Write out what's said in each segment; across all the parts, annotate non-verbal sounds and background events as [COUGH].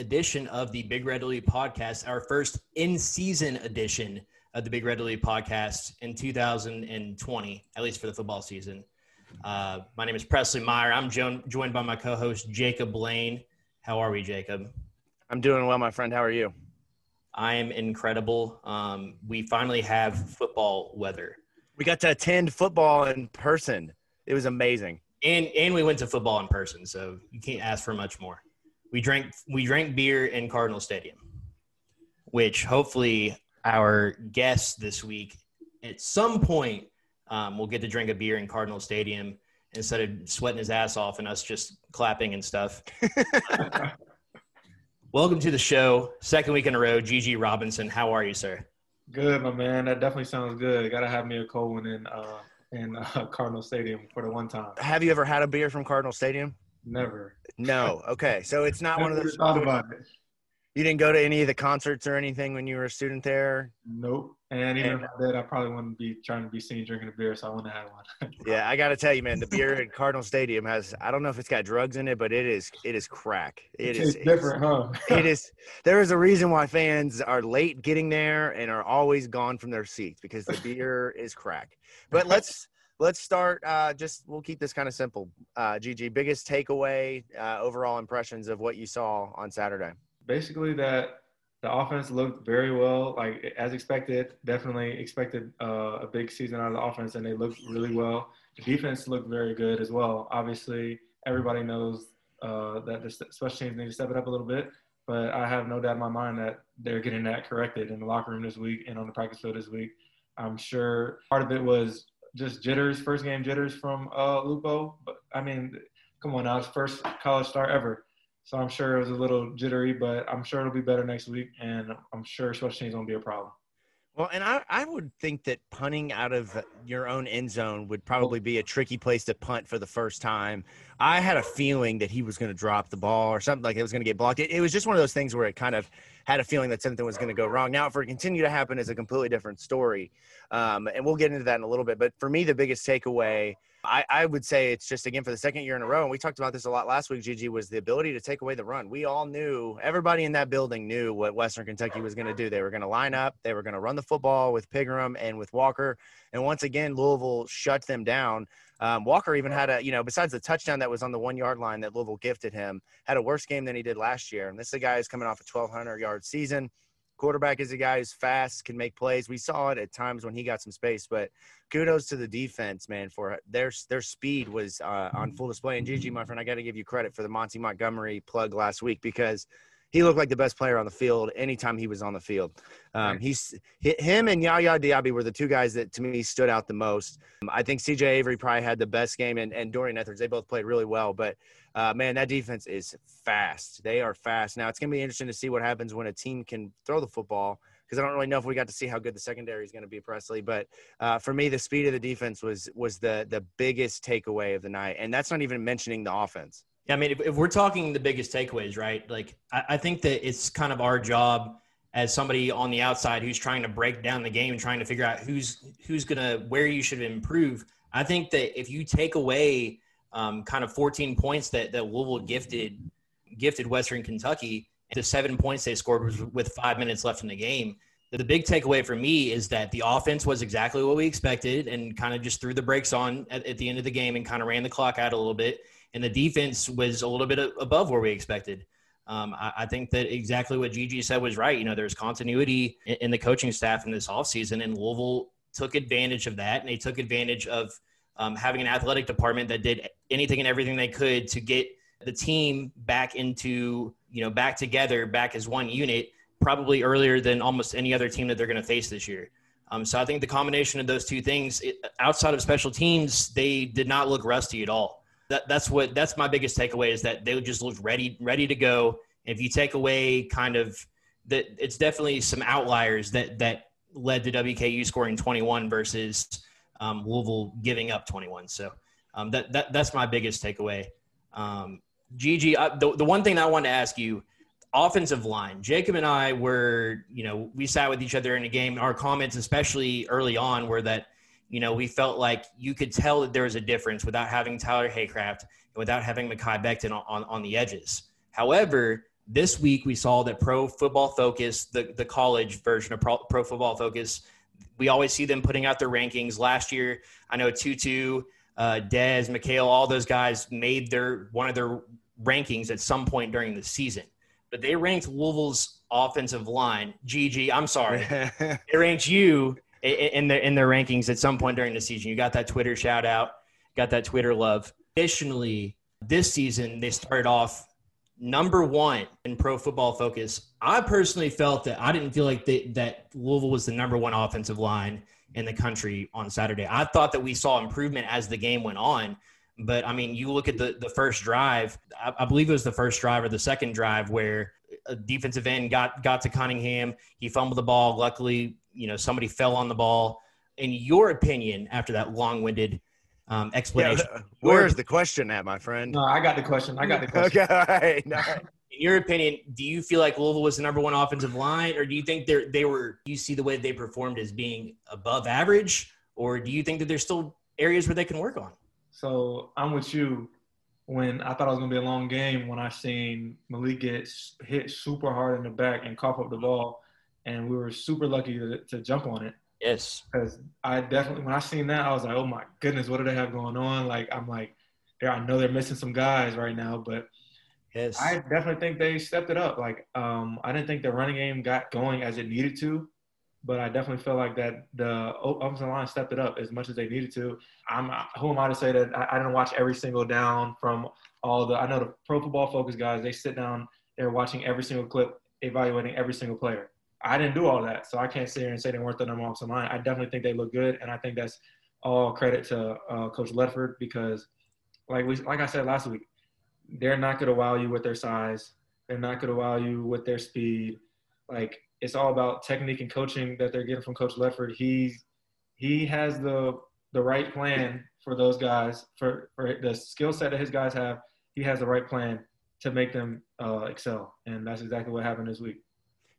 edition of the Big Red Elite Podcast, our first in-season edition of the Big Red Elite Podcast in 2020, at least for the football season. Uh, my name is Presley Meyer. I'm jo- joined by my co-host Jacob Blaine. How are we, Jacob? I'm doing well, my friend. How are you? I am incredible. Um, we finally have football weather. We got to attend football in person. It was amazing. And and we went to football in person, so you can't ask for much more. We drank we drank beer in Cardinal Stadium, which hopefully our guests this week at some point um, will get to drink a beer in Cardinal Stadium instead of sweating his ass off and us just clapping and stuff. [LAUGHS] Welcome to the show. Second week in a row, Gigi Robinson. How are you, sir? Good, my man. That definitely sounds good. Got to have me a cold one in uh, in uh, Cardinal Stadium for the one time. Have you ever had a beer from Cardinal Stadium? Never. No. Okay, so it's not [LAUGHS] one of those. Thought about it. You didn't go to any of the concerts or anything when you were a student there. Nope. And even if I did, I probably wouldn't be trying to be seen drinking a beer, so I wouldn't have had one. [LAUGHS] Yeah, I got to tell you, man, the beer at Cardinal Stadium has. I don't know if it's got drugs in it, but it is. It is crack. It is It's different, huh? [LAUGHS] it is there is a reason why fans are late getting there and are always gone from their seats because the beer is crack but let's let's start uh, just we'll keep this kind of simple uh, gg biggest takeaway uh, overall impressions of what you saw on saturday Basically, that the offense looked very well, like as expected. Definitely expected uh, a big season out of the offense, and they looked really well. The defense looked very good as well. Obviously, everybody knows uh, that the special teams need to step it up a little bit, but I have no doubt in my mind that they're getting that corrected in the locker room this week and on the practice field this week. I'm sure part of it was just jitters, first game jitters from uh, Lupo. But I mean, come on now, it's first college start ever. So I'm sure it was a little jittery, but I'm sure it'll be better next week, and I'm sure special teams won't be a problem. well and I, I would think that punting out of your own end zone would probably be a tricky place to punt for the first time i had a feeling that he was going to drop the ball or something like it was going to get blocked it, it was just one of those things where it kind of had a feeling that something was going to go wrong. Now, if it continue to happen, is a completely different story, um, and we'll get into that in a little bit. But for me, the biggest takeaway, I, I would say, it's just again for the second year in a row, and we talked about this a lot last week. Gigi was the ability to take away the run. We all knew, everybody in that building knew what Western Kentucky was going to do. They were going to line up, they were going to run the football with Pigrome and with Walker, and once again, Louisville shut them down. Um, Walker even had a, you know, besides the touchdown that was on the one yard line that Louisville gifted him, had a worse game than he did last year. And this is a guy who's coming off a 1,200 yard season. Quarterback is a guy who's fast, can make plays. We saw it at times when he got some space, but kudos to the defense, man, for their their speed was uh, on full display. And Gigi, my friend, I got to give you credit for the Monty Montgomery plug last week because he looked like the best player on the field anytime he was on the field. Um, he's him and Yaya Diaby were the two guys that to me stood out the most. Um, I think CJ Avery probably had the best game, and, and Dorian Etheridge. They both played really well, but uh, man, that defense is fast. They are fast. Now it's gonna be interesting to see what happens when a team can throw the football. Because I don't really know if we got to see how good the secondary is going to be, Presley. But uh, for me, the speed of the defense was was the the biggest takeaway of the night, and that's not even mentioning the offense. Yeah, I mean, if, if we're talking the biggest takeaways, right? Like, I, I think that it's kind of our job as somebody on the outside who's trying to break down the game and trying to figure out who's who's gonna where you should improve. I think that if you take away um, kind of 14 points that that Louisville gifted gifted Western Kentucky, the seven points they scored was with five minutes left in the game. The big takeaway for me is that the offense was exactly what we expected and kind of just threw the brakes on at, at the end of the game and kind of ran the clock out a little bit. And the defense was a little bit above where we expected. Um, I, I, think that exactly what Gigi said was right. You know, there's continuity in, in the coaching staff in this offseason, and Louisville took advantage of that. And they took advantage of um, having an athletic department that did anything and everything they could to get the team back into, you know, back together, back as one unit, probably earlier than almost any other team that they're going to face this year. Um, so I think the combination of those two things, it, outside of special teams, they did not look rusty at all. That, that's what that's my biggest takeaway is that they just looked ready ready to go. If you take away kind of that, it's definitely some outliers that that led to WKU scoring 21 versus um, Louisville giving up 21. So um, that, that that's my biggest takeaway. Um, Gigi, I, the, the one thing I wanted to ask you, offensive line. Jacob and I were, you know, we sat with each other in a game. Our comments, especially early on, were that, you know, we felt like you could tell that there was a difference without having Tyler Haycraft and without having Mekhi Becton on, on, on the edges. However, this week we saw that Pro Football Focus, the, the college version of Pro, Pro Football Focus, we always see them putting out their rankings. Last year, I know Tutu, uh, Dez, McHale, all those guys made their one of their rankings at some point during the season. But they ranked Louisville's offensive line. GG, I'm sorry. [LAUGHS] they ranked you in their in their rankings at some point during the season. You got that Twitter shout out, got that Twitter love. Additionally, this season they started off number one in Pro Football Focus. I personally felt that I didn't feel like they, that Louisville was the number one offensive line in the country on Saturday. I thought that we saw improvement as the game went on. But I mean, you look at the, the first drive, I, I believe it was the first drive or the second drive where a defensive end got, got to Cunningham. He fumbled the ball. Luckily, you know, somebody fell on the ball. In your opinion, after that long winded um, explanation, yeah, where's the question at, my friend? No, I got the question. I got the question. okay. All right. No. [LAUGHS] In your opinion, do you feel like Louisville was the number one offensive line, or do you think they they were? You see the way they performed as being above average, or do you think that there's still areas where they can work on? So I'm with you. When I thought it was gonna be a long game, when I seen Malik get hit super hard in the back and cough up the ball, and we were super lucky to, to jump on it. Yes. Because I definitely, when I seen that, I was like, oh my goodness, what do they have going on? Like, I'm like, there, I know they're missing some guys right now, but yes. I definitely think they stepped it up. Like, um, I didn't think the running game got going as it needed to but I definitely feel like that the offensive line stepped it up as much as they needed to. I'm who am I to say that I, I, didn't watch every single down from all the I know the Pro Football Focus guys. They sit down, they're watching every single clip, evaluating every single player. I didn't do all that, so I can't sit here and say they weren't the number one offensive line. I definitely think they look good, and I think that's all credit to uh, Coach Ledford because, like we like I said last week, they're not going to wow you with their size. They're not going to wow you with their speed. Like it's all about technique and coaching that they're getting from Coach Ledford. He he has the the right plan for those guys for for the skill set that his guys have. He has the right plan to make them uh, excel, and that's exactly what happened this week.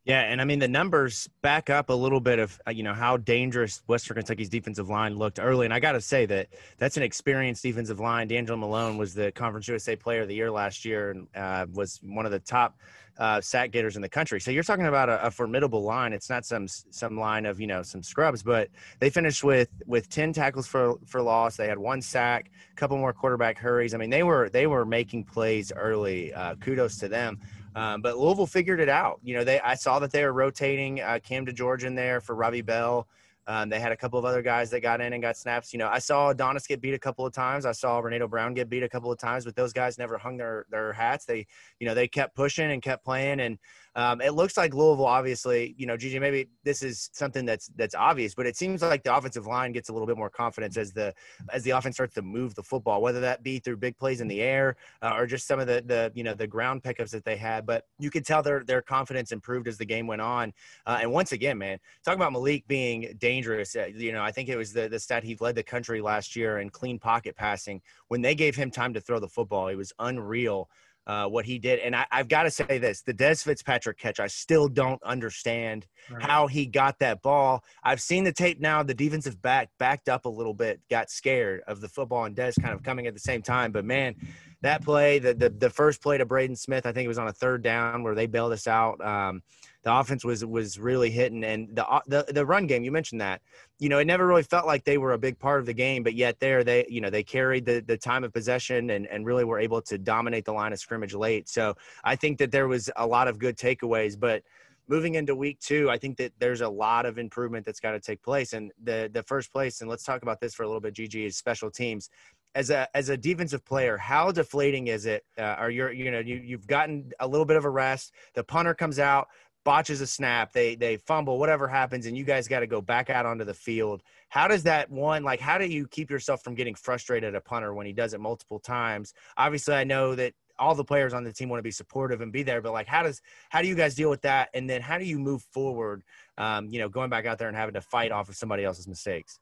Yeah, and I mean the numbers back up a little bit of uh, you know how dangerous Western Kentucky's defensive line looked early, and I got to say that that's an experienced defensive line. D'Angelo Malone was the Conference USA Player of the Year last year, and uh, was one of the top uh, sack getters in the country. So you're talking about a, a, formidable line. It's not some some line of you know some scrubs, but they finished with with ten tackles for for loss. They had one sack, a couple more quarterback hurries. I mean they were they were making plays early. Uh, kudos to them. Um, but Louisville figured it out. You know, they I saw that they were rotating uh, Cam DeGeorge in there for Robbie Bell. Um, they had a couple of other guys that got in and got snaps. You know, I saw Adonis get beat a couple of times. I saw Renato Brown get beat a couple of times, but those guys never hung their their hats. They, you know, they kept pushing and kept playing. And um, it looks like Louisville, obviously, you know, GG, maybe this is something that's that's obvious, but it seems like the offensive line gets a little bit more confidence as the as the offense starts to move the football, whether that be through big plays in the air uh, or just some of the the you know the ground pickups that they had. But you could tell their their confidence improved as the game went on. Uh, and once again, man, talking about Malik being dangerous, uh, you know, I think it was the the stat he led the country last year in clean pocket passing. When they gave him time to throw the football, it was unreal uh, what he did. And I, have got to say this the Dez Fitzpatrick catch, I still don't understand right. how he got that ball. I've seen the tape now. The defensive back backed up a little bit, got scared of the football and Dez kind of coming at the same time. But man, that play, the, the, the first play to Braden Smith, I think it was on a third down where they bailed us out. Um, the offense was was really hitting, and the uh, the the run game. You mentioned that. You know, it never really felt like they were a big part of the game, but yet there they you know they carried the the time of possession and and really were able to dominate the line of scrimmage late. So I think that there was a lot of good takeaways, but moving into week two, I think that there's a lot of improvement that's got to take place. And the the first place, and let's talk about this for a little bit. GG is special teams. As a as a defensive player, how deflating is it? Uh, are you you know you you've gotten a little bit of a rest. The punter comes out, botches a snap, they they fumble, whatever happens, and you guys got to go back out onto the field. How does that one like? How do you keep yourself from getting frustrated at a punter when he does it multiple times? Obviously, I know that all the players on the team want to be supportive and be there, but like, how does how do you guys deal with that? And then how do you move forward? Um, you know, going back out there and having to fight off of somebody else's mistakes.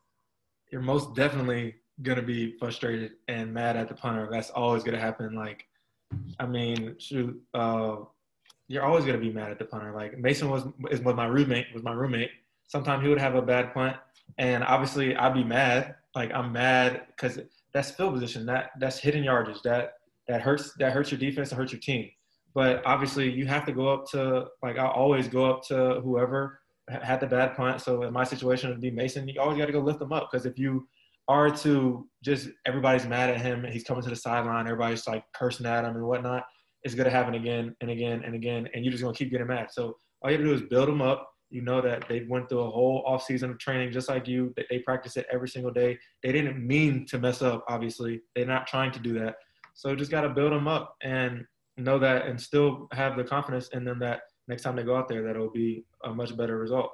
You're most definitely gonna be frustrated and mad at the punter. That's always gonna happen. Like, I mean, shoot. Uh, you're always going to be mad at the punter. Like Mason was is was my roommate was my roommate. Sometimes he would have a bad punt, and obviously I'd be mad. Like I'm mad because that's field position. That that's hidden yardage. That that hurts that hurts your defense and hurts your team. But obviously you have to go up to like I always go up to whoever had the bad punt. So in my situation, it'd be Mason. You always got to go lift them up because if you are to just everybody's mad at him, he's coming to the sideline, everybody's like cursing at him and whatnot it's going to happen again and again and again, and you're just going to keep getting mad. So all you have to do is build them up. You know that they went through a whole off season of training just like you. That they practice it every single day. They didn't mean to mess up. Obviously, they're not trying to do that. So just got to build them up and know that, and still have the confidence in them that next time they go out there, that it'll be a much better result.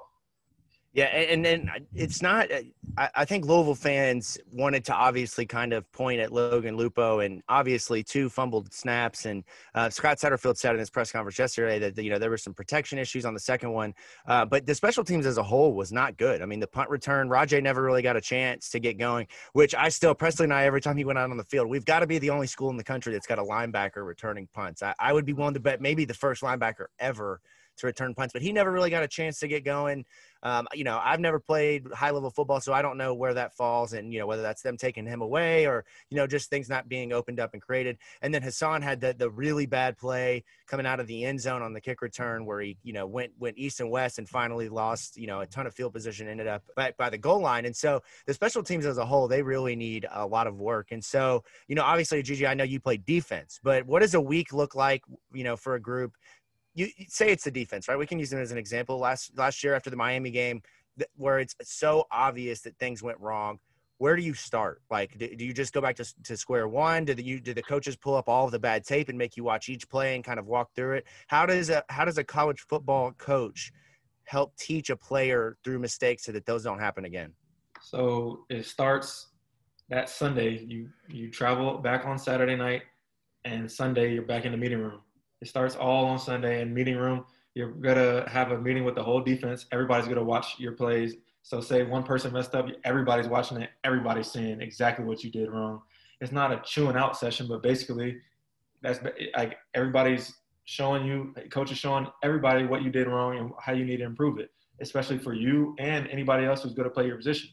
Yeah, and then it's not. Uh, I think Louisville fans wanted to obviously kind of point at Logan Lupo, and obviously two fumbled snaps. And uh, Scott Satterfield said in his press conference yesterday that you know there were some protection issues on the second one, uh, but the special teams as a whole was not good. I mean, the punt return, Rahjai never really got a chance to get going. Which I still, Presley and I, every time he went out on the field, we've got to be the only school in the country that's got a linebacker returning punts. I, I would be willing to bet maybe the first linebacker ever to return punts, but he never really got a chance to get going. Um, you know, I've never played high level football, so I don't know where that falls and, you know, whether that's them taking him away or, you know, just things not being opened up and created. And then Hassan had the, the really bad play coming out of the end zone on the kick return where he, you know, went, went east and west and finally lost, you know, a ton of field position, ended up back by the goal line. And so the special teams as a whole, they really need a lot of work. And so, you know, obviously, Gigi, I know you play defense, but what does a week look like, you know, for a group you say it's the defense, right? We can use them as an example. Last last year after the Miami game, where it's so obvious that things went wrong. Where do you start? Like, do, do you just go back to, to square one? Did the, you did the coaches pull up all of the bad tape and make you watch each play and kind of walk through it? How does a how does a college football coach help teach a player through mistakes so that those don't happen again? So it starts that Sunday. You you travel back on Saturday night, and Sunday you're back in the meeting room it starts all on Sunday in meeting room. You're gonna have a meeting with the whole defense. Everybody's gonna watch your plays. So say one person messed up, everybody's watching it. Everybody's seeing exactly what you did wrong. It's not a chewing out session, but basically, that's like everybody's showing you, coach is showing everybody what you did wrong and how you need to improve it, especially for you and anybody else who's going to play your position.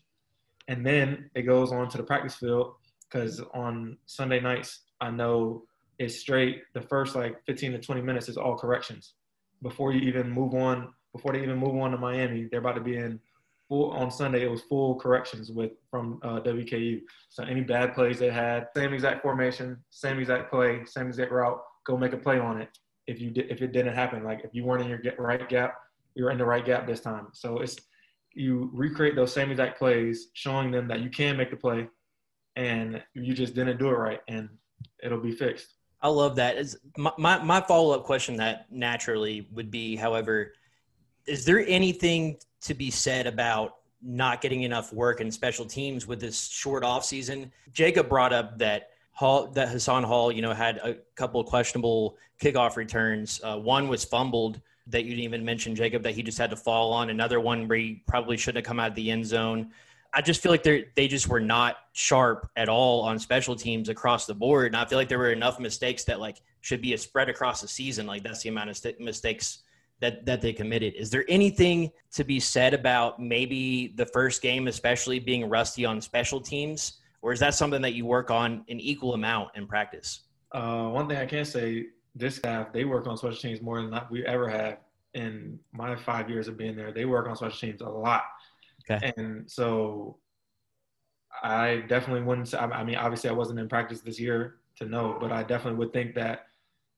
And then it goes on to the practice field because on Sunday nights, I know is straight. The first like 15 to 20 minutes is all corrections. Before you even move on, before they even move on to Miami, they're about to be in full on Sunday. It was full corrections with from uh, WKU. So any bad plays they had, same exact formation, same exact play, same exact route. Go make a play on it. If you did, if it didn't happen, like if you weren't in your right gap, you're in the right gap this time. So it's you recreate those same exact plays, showing them that you can make the play, and you just didn't do it right, and it'll be fixed. I love that. Is my, my, my follow up question that naturally would be, however, is there anything to be said about not getting enough work in special teams with this short off season? Jacob brought up that Hall, that Hassan Hall, you know, had a couple questionable kickoff returns. Uh, one was fumbled that you didn't even mention, Jacob, that he just had to fall on. Another one where he probably shouldn't have come out of the end zone. I just feel like they they just were not sharp at all on special teams across the board, and I feel like there were enough mistakes that like should be a spread across the season. Like that's the amount of st- mistakes that that they committed. Is there anything to be said about maybe the first game, especially being rusty on special teams, or is that something that you work on an equal amount in practice? Uh, one thing I can say, this staff they work on special teams more than we ever have in my five years of being there. They work on special teams a lot. Okay. And so I definitely wouldn't. I mean, obviously, I wasn't in practice this year to know, but I definitely would think that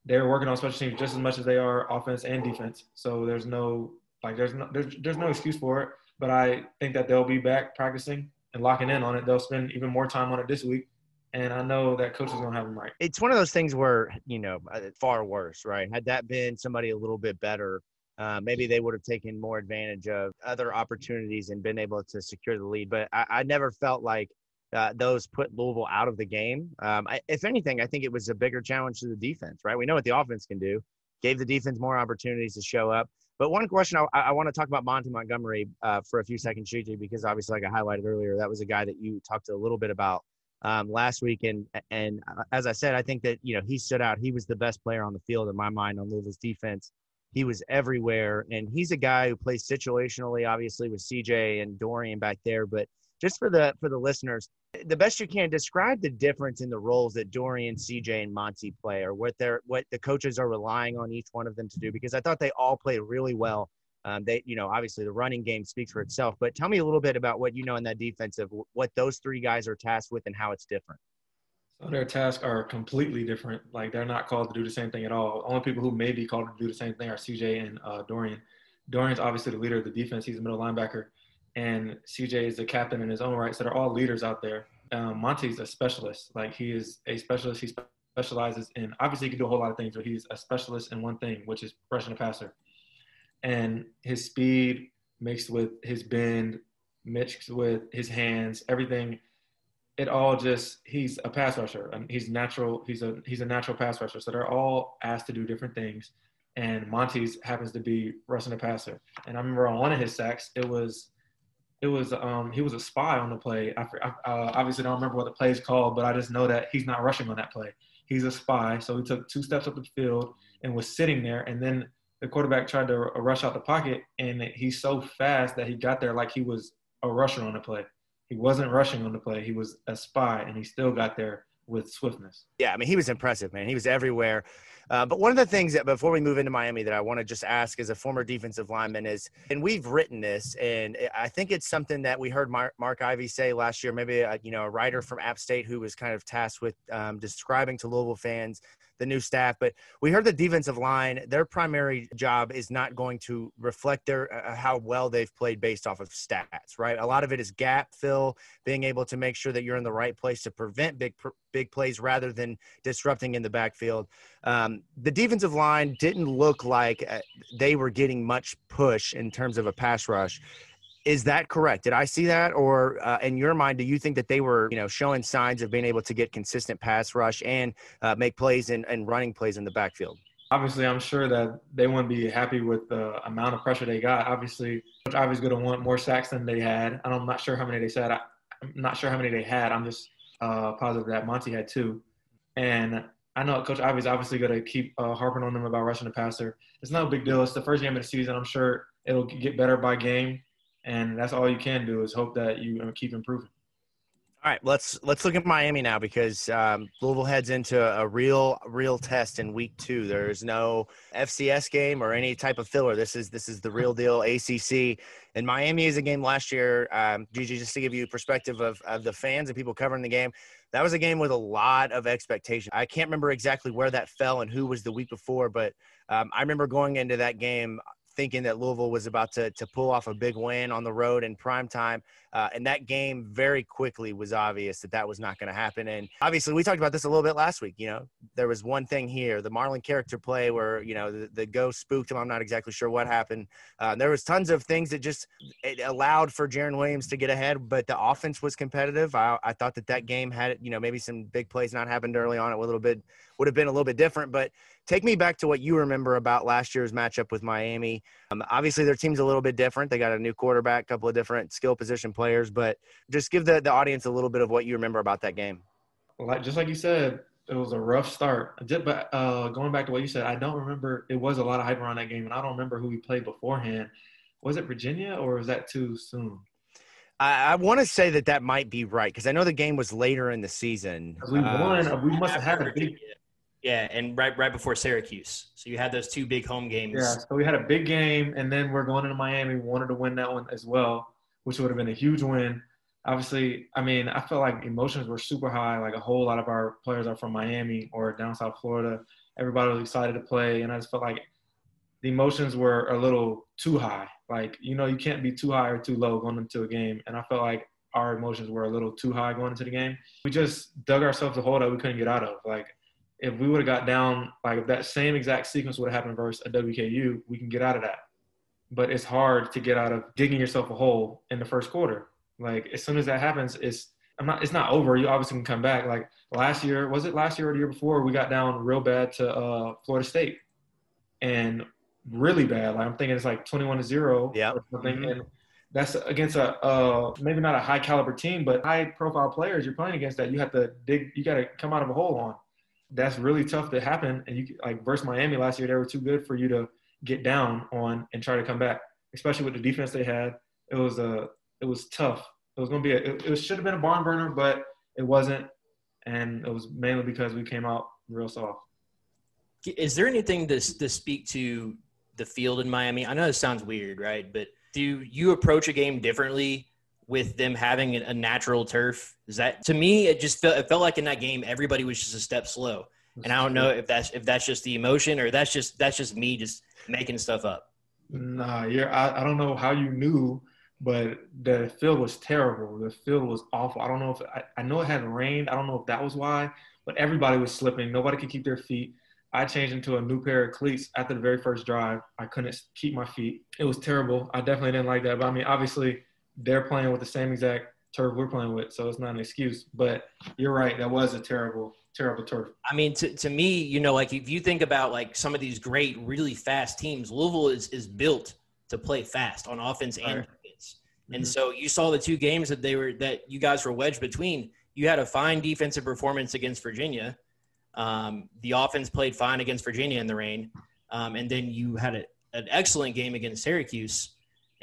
they're working on special teams just as much as they are offense and defense. So there's no like there's no there's there's no excuse for it. But I think that they'll be back practicing and locking in on it. They'll spend even more time on it this week. And I know that coach is going to have them right. It's one of those things where, you know, uh, far worse, right? Had that been somebody a little bit better, uh, maybe they would have taken more advantage of other opportunities and been able to secure the lead. But I, I never felt like uh, those put Louisville out of the game. Um, I, if anything, I think it was a bigger challenge to the defense, right? We know what the offense can do, gave the defense more opportunities to show up. But one question I, I want to talk about Monty Montgomery uh, for a few seconds, Gigi, because obviously, like I highlighted earlier, that was a guy that you talked a little bit about um, last week. And, and uh, as I said, I think that, you know, he stood out. He was the best player on the field in my mind on Louisville's defense. He was everywhere. And he's a guy who plays situationally, obviously with CJ and Dorian back there. But just for the for the listeners, the best you can describe the difference in the roles that Dorian, CJ, and Monty play, or what they're what the coaches are relying on each one of them to do. Because I thought they all played really well. Um, they, you know, obviously the running game speaks for itself. But tell me a little bit about what you know in that defensive, what those three guys are tasked with, and how it's different. So their tasks are completely different. Like they're not called to do the same thing at all. Only people who may be called to do the same thing are CJ and uh, Dorian. Dorian's obviously the leader of the defense. He's a middle linebacker, and CJ is the captain in his own right. So they're all leaders out there. Um, Monty's a specialist. Like he is a specialist. He specializes in obviously he can do a whole lot of things, but he's a specialist in one thing, which is rushing a passer. And his speed mixed with his bend, mixed with his hands, everything it all just he's a pass rusher. And he's natural he's a he's a natural pass rusher. So they're all asked to do different things. And monty's happens to be rushing the passer. And i remember on one of his sacks it was it was um he was a spy on the play. I, I uh, obviously don't remember what the play is called but i just know that he's not rushing on that play. He's a spy. So he took two steps up the field and was sitting there. And then the quarterback tried to rush out the pocket and he's so fast that he got there like he was a rusher on the play he wasn't rushing on the play. He was a spy, and he still got there with swiftness. Yeah, I mean, he was impressive, man. He was everywhere. Uh, but one of the things that before we move into Miami that I want to just ask as a former defensive lineman is, and we've written this, and I think it's something that we heard Mark, Mark Ivey say last year. Maybe a, you know a writer from App State who was kind of tasked with um, describing to Louisville fans the new staff. But we heard the defensive line, their primary job is not going to reflect their uh, uh, how well they've played based off of stats, right? A lot of it is gap fill, being able to make sure that you're in the right place to prevent big big plays rather than disrupting in the backfield. Um, the defensive line didn't look like uh, they were getting much push in terms of a pass rush. Is that correct? Did I see that, or uh, in your mind, do you think that they were, you know, showing signs of being able to get consistent pass rush and uh, make plays and, and running plays in the backfield? Obviously, I'm sure that they wouldn't be happy with the amount of pressure they got. Obviously, Coach Ivey's going to want more sacks than they had. I'm not sure how many they said. I, am not sure how many they had. I'm just uh, positive that Monty had two. And I know Coach Ivey's obviously going to keep uh, harping on them about rushing the passer. It's no big deal. It's the first game of the season. I'm sure it'll get better by game and that's all you can do is hope that you keep improving. All right, let's let's look at Miami now because um, Louisville heads into a real real test in week two. There's no FCS game or any type of filler. This is this is the real deal ACC. And Miami is a game last year. Um, Gigi, just to give you perspective of, of the fans and people covering the game, that was a game with a lot of expectation. I can't remember exactly where that fell and who was the week before, but um, I remember going into that game thinking that Louisville was about to, to pull off a big win on the road in prime time. Uh, and that game very quickly was obvious that that was not going to happen. And obviously, we talked about this a little bit last week. You know, there was one thing here the Marlon character play where, you know, the, the ghost spooked him. I'm not exactly sure what happened. Uh, there was tons of things that just it allowed for Jarren Williams to get ahead, but the offense was competitive. I, I thought that that game had, you know, maybe some big plays not happened early on. It would a little bit would have been a little bit different. But take me back to what you remember about last year's matchup with Miami. Um, obviously, their team's a little bit different. They got a new quarterback, a couple of different skill position players, but just give the, the audience a little bit of what you remember about that game. Like just like you said, it was a rough start. Did, But uh, going back to what you said, I don't remember. It was a lot of hype around that game, and I don't remember who we played beforehand. Was it Virginia, or was that too soon? I, I want to say that that might be right because I know the game was later in the season. We won. Uh, we must have had a big. Yeah, and right right before Syracuse, so you had those two big home games. Yeah, so we had a big game, and then we're going into Miami. We wanted to win that one as well, which would have been a huge win. Obviously, I mean, I felt like emotions were super high. Like a whole lot of our players are from Miami or down South Florida. Everybody was excited to play, and I just felt like the emotions were a little too high. Like, you know, you can't be too high or too low going into a game. And I felt like our emotions were a little too high going into the game. We just dug ourselves a hole that we couldn't get out of. Like, if we would have got down, like if that same exact sequence would have happened versus a WKU, we can get out of that. But it's hard to get out of digging yourself a hole in the first quarter. Like as soon as that happens, it's I'm not it's not over. You obviously can come back. Like last year, was it last year or the year before? We got down real bad to uh, Florida State, and really bad. Like I'm thinking it's like 21 to zero. Yeah. Mm-hmm. And that's against a uh, maybe not a high caliber team, but high profile players you're playing against that you have to dig. You got to come out of a hole on. That's really tough to happen. And you like versus Miami last year, they were too good for you to get down on and try to come back, especially with the defense they had. It was a uh, it was tough. It was going to be a, it, it should have been a barn burner, but it wasn't, and it was mainly because we came out real soft. Is there anything to to speak to the field in Miami? I know this sounds weird, right? But do you approach a game differently with them having a natural turf? Is that to me? It just felt it felt like in that game everybody was just a step slow, and I don't know if that's if that's just the emotion or that's just that's just me just making stuff up. Nah, you're. I, I don't know how you knew, but the field was terrible. The field was awful. I don't know if I, I know it had rained. I don't know if that was why, but everybody was slipping. Nobody could keep their feet. I changed into a new pair of cleats after the very first drive. I couldn't keep my feet. It was terrible. I definitely didn't like that. But I mean, obviously, they're playing with the same exact turf we're playing with, so it's not an excuse. But you're right. That was a terrible, terrible turf. I mean, to, to me, you know, like if you think about like some of these great, really fast teams, Louisville is is built to play fast on offense and right. defense. Mm-hmm. And so you saw the two games that they were that you guys were wedged between. You had a fine defensive performance against Virginia um, the offense played fine against Virginia in the rain, um, and then you had a, an excellent game against Syracuse,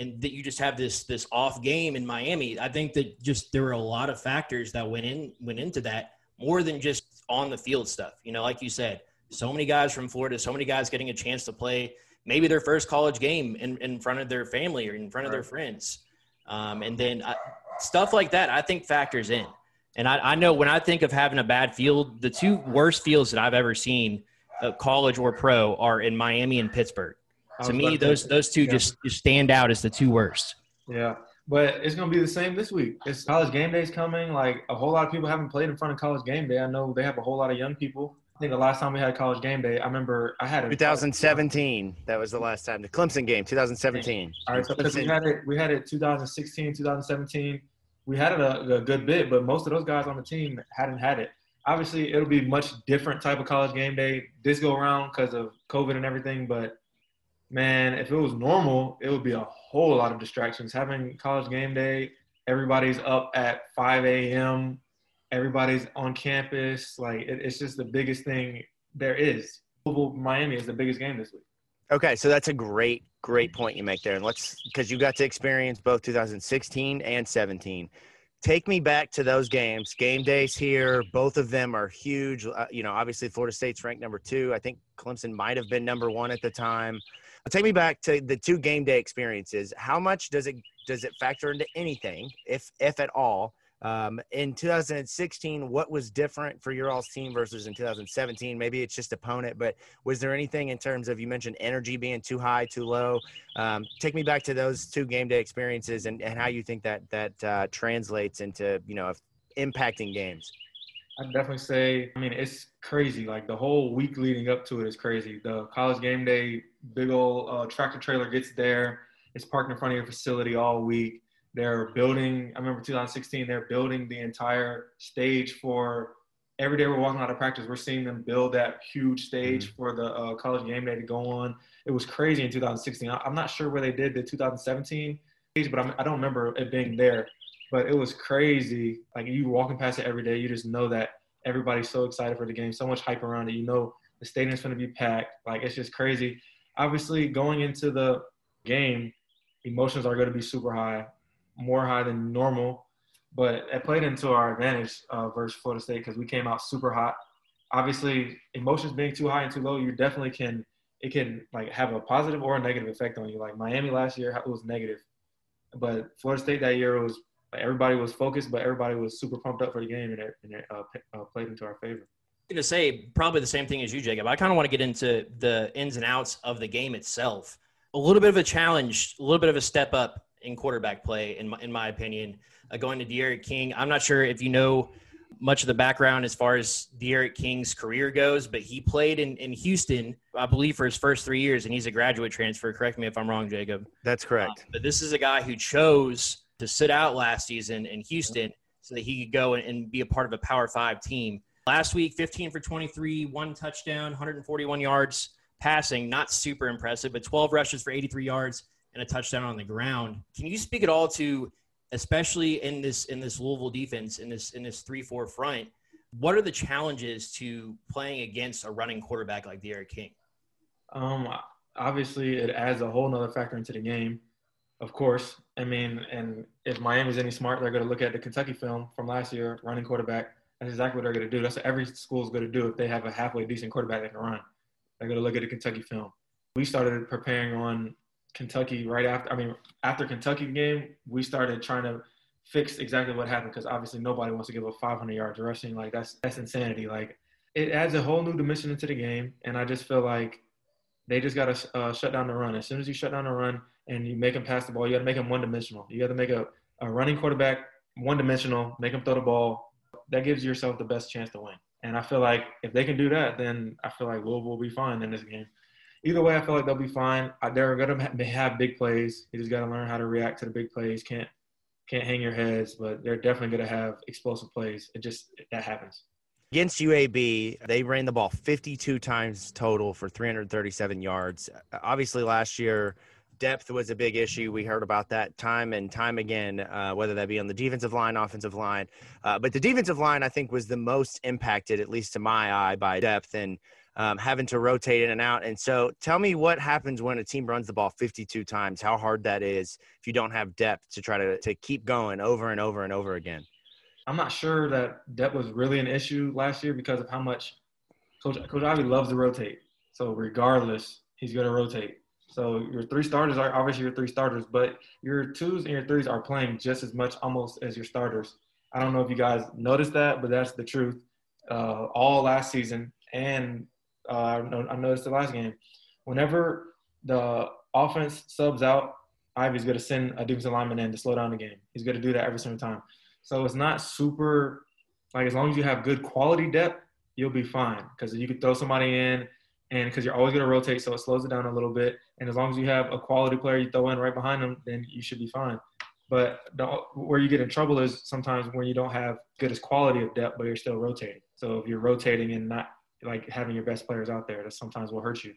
and that you just have this this off game in Miami. I think that just there were a lot of factors that went in went into that more than just on the field stuff. You know, like you said, so many guys from Florida, so many guys getting a chance to play maybe their first college game in, in front of their family or in front of their friends, um, and then uh, stuff like that. I think factors in. And I, I, know when I think of having a bad field, the two worst fields that I've ever seen, uh, college or pro, are in Miami and Pittsburgh. To me, those those two yeah. just, just stand out as the two worst. Yeah, but it's going to be the same this week. It's college game day is coming. Like a whole lot of people haven't played in front of college game day. I know they have a whole lot of young people. I think the last time we had college game day, I remember I had a 2017. That was the last time the Clemson game, 2017. All right, so we had it. We had it 2016, 2017 we had it a, a, good bit, but most of those guys on the team hadn't had it. Obviously, it'll be much different type of college game day this go around because of COVID and everything. But man, if it was normal, it would be a whole lot of distractions. Having college game day, everybody's up at 5 a.m. Everybody's on campus. Like it, it's just the biggest thing there is. Miami is the biggest game this week. Okay, so that's a great, great point you make there. And let's, because you got to experience both 2016 and 17. Take me back to those games. Game days here, both of them are huge. Uh, you know, obviously Florida State's ranked number two. I think Clemson might have been number one at the time. Take me back to the two game day experiences. How much does it does it factor into anything, if if at all, um, in 2016, what was different for your all's team versus in 2017? Maybe it's just opponent, but was there anything in terms of you mentioned energy being too high, too low? Um, take me back to those two game day experiences and, and how you think that that uh, translates into you know impacting games. I'd definitely say, I mean, it's crazy. Like the whole week leading up to it is crazy. The college game day, big old uh, tractor trailer gets there. It's parked in front of your facility all week they're building, I remember 2016, they're building the entire stage for every day we're walking out of practice, we're seeing them build that huge stage mm-hmm. for the uh, college game day to go on. It was crazy in 2016. I'm not sure where they did the 2017 stage, but I'm, I do not remember it being there. But it was crazy. Like you walking past it every day, you just know that everybody's so excited for the game, so much hype around it. You know the stadium's going to be packed. Like it's just crazy. Obviously, going into the game, emotions are going to be super high more high than normal, but it played into our advantage uh, versus Florida State because we came out super hot. Obviously, emotions being too high and too low, you definitely can it can like have a positive or a negative effect on you. Like Miami last year, it was negative, but Florida State that year was everybody was focused, but everybody was super pumped up for the game, and it, and it uh, uh, played into our favor. I'm going to say probably the same thing as you, Jacob. I kind of want to get into the ins and outs of the game itself. A little bit of a challenge, a little bit of a step up in quarterback play, in my, in my opinion, uh, going to D'Eriq King. I'm not sure if you know much of the background as far as D'Eriq King's career goes, but he played in, in Houston, I believe, for his first three years, and he's a graduate transfer. Correct me if I'm wrong, Jacob. That's correct. Uh, but this is a guy who chose to sit out last season in Houston so that he could go and, and be a part of a Power Five team. Last week, 15 for 23, one touchdown, 141 yards passing. Not super impressive, but 12 rushes for 83 yards and a touchdown on the ground. Can you speak at all to, especially in this in this Louisville defense in this in this three four front, what are the challenges to playing against a running quarterback like D'Eriq King? Um, obviously it adds a whole nother factor into the game. Of course, I mean, and if Miami's any smart, they're going to look at the Kentucky film from last year, running quarterback. That's exactly what they're going to do. That's what every school is going to do if they have a halfway decent quarterback that can run. They're going to look at the Kentucky film. We started preparing on Kentucky right after. I mean, after Kentucky game, we started trying to fix exactly what happened because obviously nobody wants to give up 500 yards rushing. Like that's that's insanity. Like it adds a whole new dimension into the game, and I just feel like they just got to uh, shut down the run. As soon as you shut down the run and you make them pass the ball, you got to make them one dimensional. You got to make a, a running quarterback one dimensional, make them throw the ball. That gives yourself the best chance to win. And I feel like if they can do that, then I feel like Louisville will be fine in this game. Either way, I feel like they'll be fine. They're to have big plays. You just got to learn how to react to the big plays. Can't can't hang your heads, but they're definitely to have explosive plays. It just that happens. Against UAB, they ran the ball 52 times total for 337 yards. Obviously, last year, depth was a big issue. We heard about that time and time again, uh, whether that be on the defensive line, offensive line. Uh, but the defensive line, I think, was the most impacted, at least to my eye, by depth and um, having to rotate in and out. And so, tell me what happens when a team runs the ball 52 times, how hard that is if you don't have depth to try to, to keep going over and over and over again. I'm not sure that depth was really an issue last year because of how much Coach Coach Ivey loves to rotate. So regardless, he's going to rotate. So your three starters are obviously your three starters, but your twos and your threes are playing just as much almost as your starters. I don't know if you guys noticed that, but that's the truth. Uh, all last season, and uh, I noticed the last game. Whenever the offense subs out, Ivey's going to send a defensive lineman in to slow down the game. He's going to do that every single time. So it's not super like as long as you have good quality depth, you'll be fine because you could throw somebody in and because you're always going to rotate, so it slows it down a little bit. And as long as you have a quality player you throw in right behind them, then you should be fine. But the, where you get in trouble is sometimes when you don't have good as quality of depth, but you're still rotating. So if you're rotating and not like having your best players out there, that sometimes will hurt you.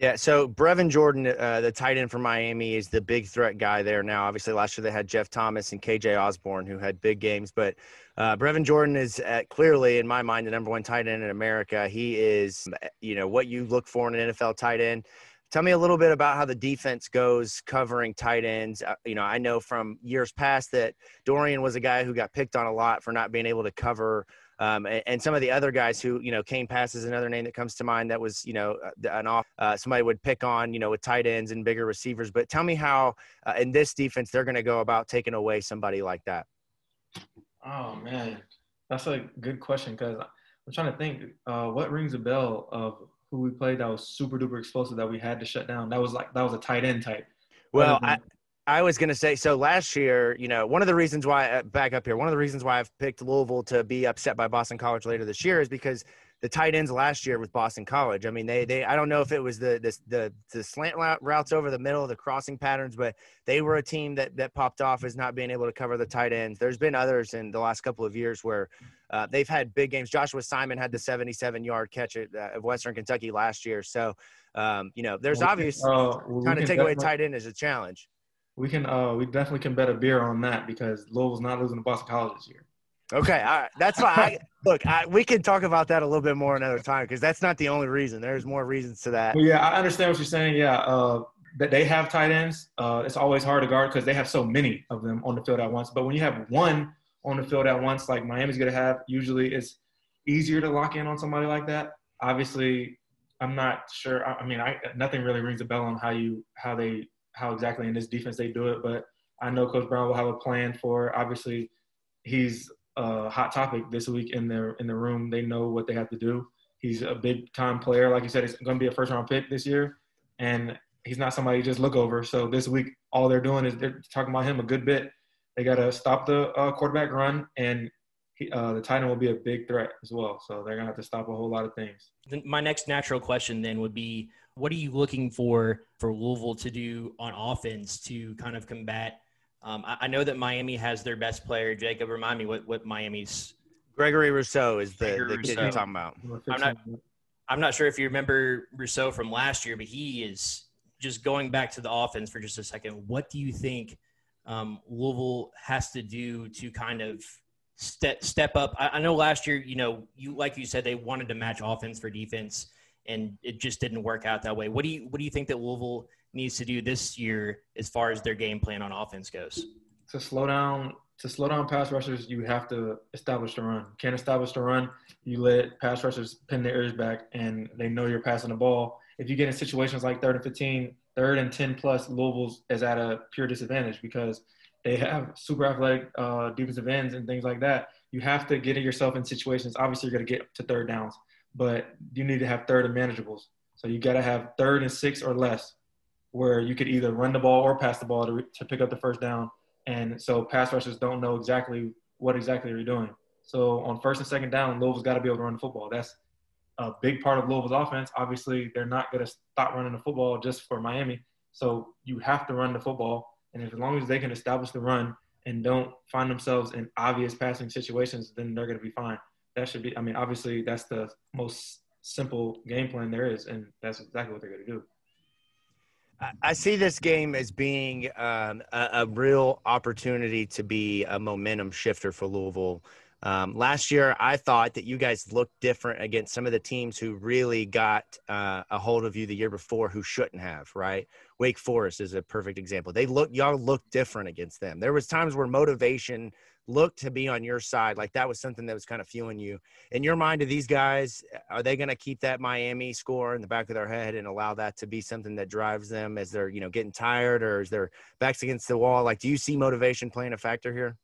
Yeah, so Brevin Jordan, uh, the tight end for Miami, is the big threat guy there now. Obviously, last year they had Jeff Thomas and KJ Osborn, who had big games. But uh, Brevin Jordan is at, clearly, in my mind, the number one tight end in America. He is, you know, what you look for in an NFL tight end. Tell me a little bit about how the defense goes covering tight ends. Uh, you know, I know from years past that Dorian was a guy who got picked on a lot for not being able to cover um, and, and, some of the other guys who, you know, Kane Pass is another name that comes to mind that was, you know, uh, an off, uh, somebody would pick on, you know, with tight ends and bigger receivers. But tell me how uh, in this defense they're going to go about taking away somebody like that. Oh, man. That's a good question because I'm trying to think uh, what rings a bell of who we played that was super duper explosive that we had to shut down. That was like, that was a tight end type. Well, I, I was going to say so last year, you know, one of the reasons why uh, back up here, one of the reasons why I've picked Louisville to be upset by Boston College later this year is because the tight ends last year with Boston College. I mean, they they I don't know if it was the the the, the slant routes over the middle, the crossing patterns, but they were a team that that popped off as not being able to cover the tight ends. There's been others in the last couple of years where uh, they've had big games. Joshua Simon had the 77 yard catch at uh, Western Kentucky last year. So, um, you know, there's obviously uh, trying to take away tight end is a challenge we can uh we definitely can bet a beer on that because Louisville's not losing to Boston College this year. Okay, all right. that's why. I, [LAUGHS] look, I, we can talk about that a little bit more another time because that's not the only reason. There's more reasons to that. Well, yeah, I understand what you're saying. Yeah, uh, that they have tight ends. Uh, it's always hard to guard because they have so many of them on the field at once. But when you have one on the field at once, like Miami's going to have, usually it's easier to lock in on somebody like that. Obviously, I'm not sure. I, I mean, I, nothing really rings a bell on how you how they how exactly in this defense they do it, but I know Coach Brown will have a plan for. Obviously, he's a hot topic this week in their in the room. They know what they have to do. He's a big time player, like you said. He's going to be a first round pick this year, and he's not somebody you just look over. So this week, all they're doing is they're talking about him a good bit. They got to stop the uh, quarterback run, and he, uh, the tight end will be a big threat as well. So they're gonna have to stop a whole lot of things. My next natural question then would be, what are you looking for for Louisville to do on offense to kind of combat? Um, I, I, know that Miami has their best player. Jacob, remind me what what Miami's. Gregory Rousseau is the, the kid you're talking about. I'm not. I'm not sure if you remember Rousseau from last year, but he is just going back to the offense for just a second. What do you think um, Louisville has to do to kind of step step up? I, I know last year, you know, you like you said, they wanted to match offense for defense and it just didn't work out that way. What do you what do you think that Louisville needs to do this year as far as their game plan on offense goes? To slow down to slow down pass rushers, you have to establish the run. Can't establish the run, you let pass rushers pin their ears back and they know you're passing the ball. If you get in situations like third and 15, third and 10 plus, Louisville's is at a pure disadvantage because they have super athletic uh, defensive ends and things like that. You have to get yourself in situations. Obviously, you're going to get to third downs, but you need to have third and manageables. So you got to have third and six or less, where you could either run the ball or pass the ball to, to pick up the first down. And so pass rushers don't know exactly what exactly you're doing. So on first and second down, Louisville's got to be able to run the football. That's a big part of Louisville's offense. Obviously, they're not going to stop running the football just for Miami. So you have to run the football. And as long as they can establish the run and don't find themselves in obvious passing situations, then they're going to be fine. That should be, I mean, obviously, that's the most simple game plan there is. And that's exactly what they're going to do. I see this game as being um, a, a, real opportunity to be a momentum shifter for Louisville. Um, last year, I thought that you guys looked different against some of the teams who really got uh, a hold of you the year before who shouldn't have, right? Wake Forest is a perfect example. They look, y'all looked different against them. There was times where motivation looked to be on your side. Like that was something that was kind of fueling you. In your mind, do these guys, are they going to keep that Miami score in the back of their head and allow that to be something that drives them as they're, you know, getting tired or as their backs against the wall? Like, do you see motivation playing a factor here?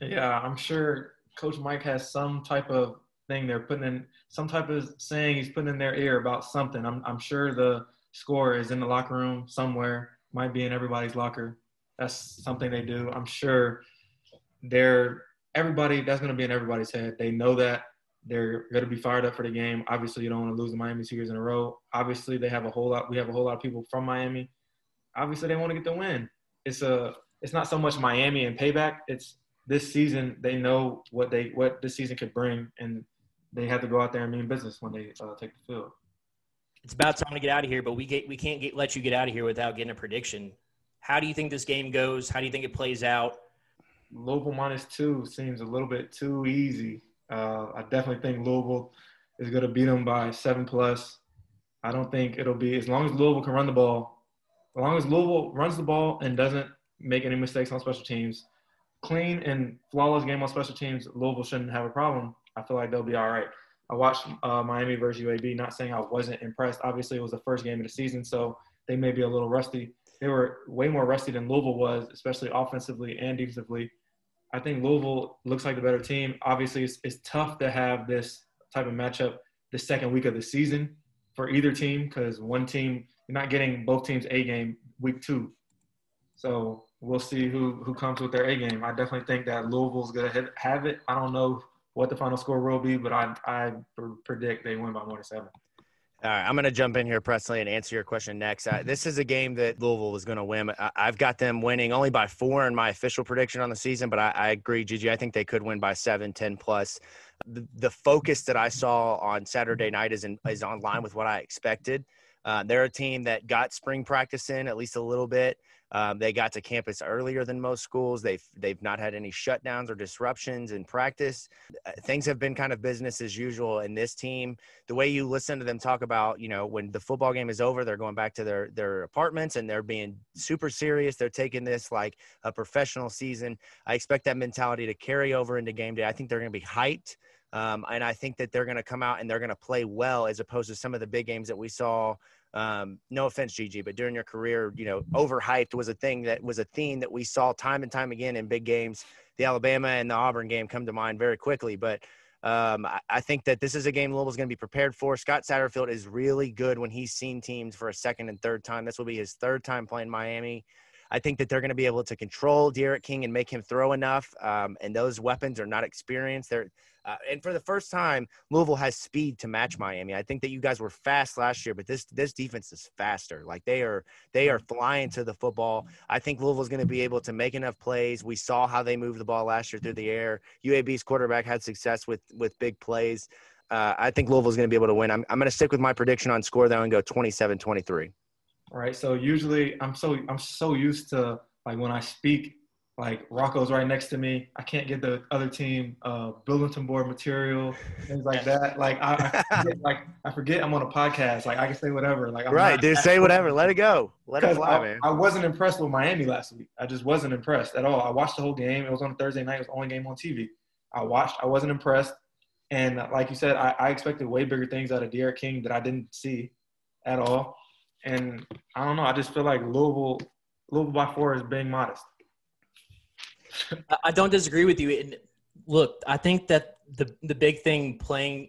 Yeah, I'm sure Coach Mike has some type of thing they're putting in, some type of saying he's putting in their ear about something. I'm, I'm sure the score is in the locker room somewhere, might be in everybody's locker. That's something they do. I'm sure they're everybody that's going to be in everybody's head. They know that they're going to be fired up for the game. Obviously, you don't want to lose the Miami years in a row. Obviously, they have a whole lot. We have a whole lot of people from Miami. Obviously, they want to get the win. It's a. It's not so much Miami and payback. It's this season they know what they what this season could bring, and they have to go out there and mean business when they uh, take the field. It's about time to get out of here, but we get we can't get let you get out of here without getting a prediction. How do you think this game goes? How do you think it plays out? Louisville minus two seems a little bit too easy. Uh, I definitely think Louisville is going to beat them by seven plus. I don't think it'll be as long as Louisville can run the ball. As long as Louisville runs the ball and doesn't make any mistakes on special teams, clean and flawless game on special teams, Louisville shouldn't have a problem. I feel like they'll be all right. I watched uh, Miami versus UAB. Not saying I wasn't impressed. Obviously, it was the first game of the season, so they may be a little rusty. They were way more rusty than Louisville was, especially offensively and defensively. I think Louisville looks like the better team. Obviously, it's, it's tough to have this type of matchup the second week of the season for either team because one team you're not getting both teams A game week two. So we'll see who who comes with their A game. I definitely think that Louisville's gonna have it. I don't know what the final score will be, but I I predict they win by more than seven. All right, I'm going to jump in here, Presley, and answer your question next. Uh, this is a game that Louisville is going to win. I, have got them winning only by four in my official prediction on the season, but I, I agree, Gigi. I think they could win by seven, 10 plus. The, the focus that I saw on Saturday night is in, is on line with what I expected. Uh, they're a team that got spring practice in at least a little bit. Um, they got to campus earlier than most schools. They've they've not had any shutdowns or disruptions in practice. Uh, things have been kind of business as usual. in this team, the way you listen to them talk about, you know, when the football game is over, they're going back to their their apartments and they're being super serious. They're taking this like a professional season. I expect that mentality to carry over into game day. I think they're going to be hyped. Um, and I think that they're going to come out and they're going to play well as opposed to some of the big games that we saw um, no offense, Gigi, but during your career, you know, overhyped was a thing that was a theme that we saw time and time again in big games. The Alabama and the Auburn game come to mind very quickly, but um, I, I, think that this is a game Louisville's going to be prepared for. Scott Satterfield is really good when he's seen teams for a second and third time. This will be his third time playing Miami. I think that they're going to be able to control D'Eriq King and make him throw enough. Um, and those weapons are not experienced. They're uh, and for the first time, Louisville has speed to match Miami. I think that you guys were fast last year, but this this defense is faster. Like they are they are flying to the football. I think Louisville's going to be able to make enough plays. We saw how they moved the ball last year through the air. UAB's quarterback had success with with big plays. Uh, I think Louisville's going to be able to win. I'm, I'm going to stick with my prediction on score though and go 27-23. Right. So usually I'm so I'm so used to like when I speak like Rocco's right next to me. I can't get the other team uh, bulletin board material, things like that. Like I, I forget, like I forget I'm on a podcast. Like I can say whatever. Like I'm right, dude, say whatever. Let it go. Let it fly, I, man. I wasn't impressed with Miami last week. I just wasn't impressed at all. I watched the whole game. It was on a Thursday night. It was the only game on TV. I watched. I wasn't impressed. And like you said, I, I expected way bigger things out of D'Eriq King that I didn't see at all. And I don't know. I just feel like Louisville, Louisville by four is being modest. I don't disagree with you. And look, I think that the the big thing playing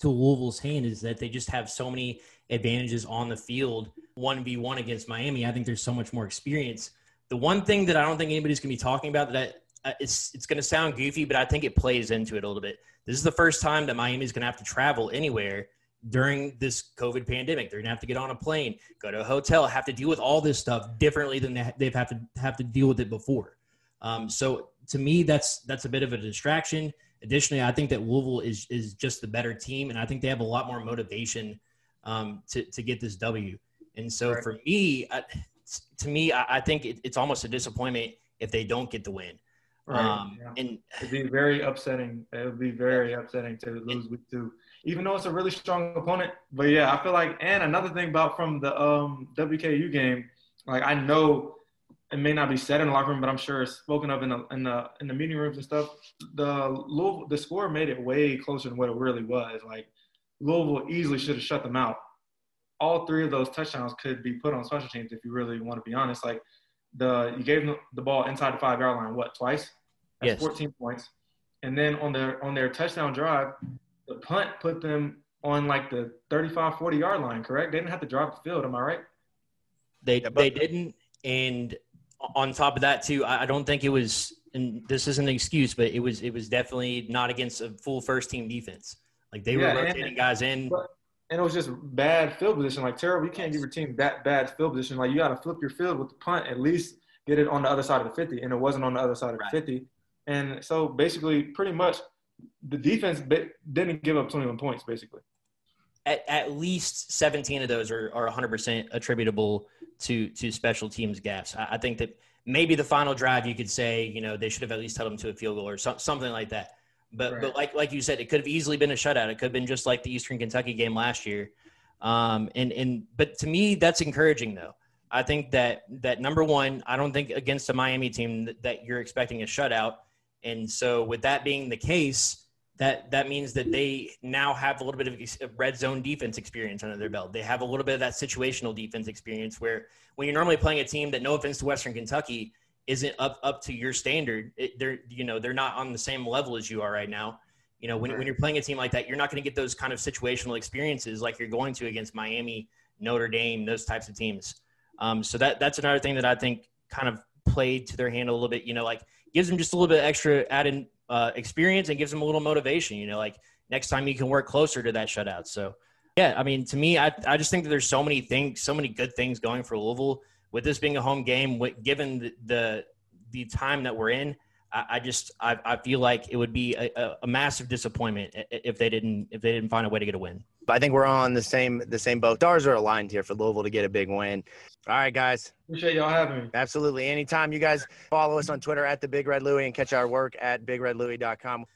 to Louisville's hand is that they just have so many advantages on the field, one v one against Miami. I think there's so much more experience. The one thing that I don't think anybody's going to be talking about that I, it's it's going to sound goofy, but I think it plays into it a little bit. This is the first time that Miami's going to have to travel anywhere during this COVID pandemic. They're going to have to get on a plane, go to a hotel, have to deal with all this stuff differently than they've had to have to deal with it before. Um, so to me, that's that's a bit of a distraction. Additionally, I think that Louisville is is just the better team, and I think they have a lot more motivation um, to to get this W. And so right. for me, I, to me, I, I think it, it's almost a disappointment if they don't get the win. Right. Um, yeah. And it'd be very upsetting. It would be very upsetting to lose and, week two, even though it's a really strong opponent. But yeah, I feel like, and another thing about from the um, WKU game, like I know it may not be said in the locker room, but I'm sure it's spoken of in the in the in the meeting rooms and stuff. The Louisville, the score made it way closer than what it really was. Like Louisville easily should have shut them out. All three of those touchdowns could be put on special teams if you really want to be honest. Like the you gave them the ball inside the five yard line what twice? That's yes. 14 points. And then on their on their touchdown drive, the punt put them on like the 35, 40 yard line. Correct? They didn't have to drive the field. Am I right? They yeah, they didn't. And on top of that too, I don't think it was. And this isn't an excuse, but it was it was definitely not against a full first team defense. Like they yeah, were rotating and, guys in. And it was just bad field position. Like terrible, you can't give your team that bad field position. Like you got to flip your field with the punt, at least get it on the other side of the 50. And it wasn't on the other side of right. the 50. And so basically, pretty much, the defense didn't give up 21 points. Basically, at, at least 17 of those are, are 100% attributable to to special teams gaffes. I, I, think that maybe the final drive you could say, you know, they should have at least held them to a field goal or so, something like that. But right. but like like you said, it could have easily been a shutout. It could have been just like the Eastern Kentucky game last year. Um, and and but to me, that's encouraging though. I think that that number one, I don't think against a Miami team that, that you're expecting a shutout. And so with that being the case, that that means that they now have a little bit of red zone defense experience under their belt. They have a little bit of that situational defense experience where when you're normally playing a team that, no offense to Western Kentucky, isn't up up to your standard. It, they're you know they're not on the same level as you are right now. You know when, when you're playing a team like that, you're not going to get those kind of situational experiences like you're going to against Miami, Notre Dame, those types of teams. Um, so that that's another thing that I think kind of played to their hand a little bit. You know, like gives them just a little bit extra added uh, experience and gives them a little motivation. You know, like next time you can work closer to that shutout. So, yeah, I mean, to me, I, I just think that there's so many things, so many good things going for Louisville with this being a home game. With, given the, the, the time that we're in, I, I just I, I feel like it would be a, a, massive disappointment if they didn't if they didn't find a way to get a win. I think we're on the same the same boat. Stars are aligned here for Louisville to get a big win. All right, guys. Appreciate y'all having me. Absolutely. Anytime you guys follow us on Twitter at the Big Red Louie and catch our work at BigRedLouie.com.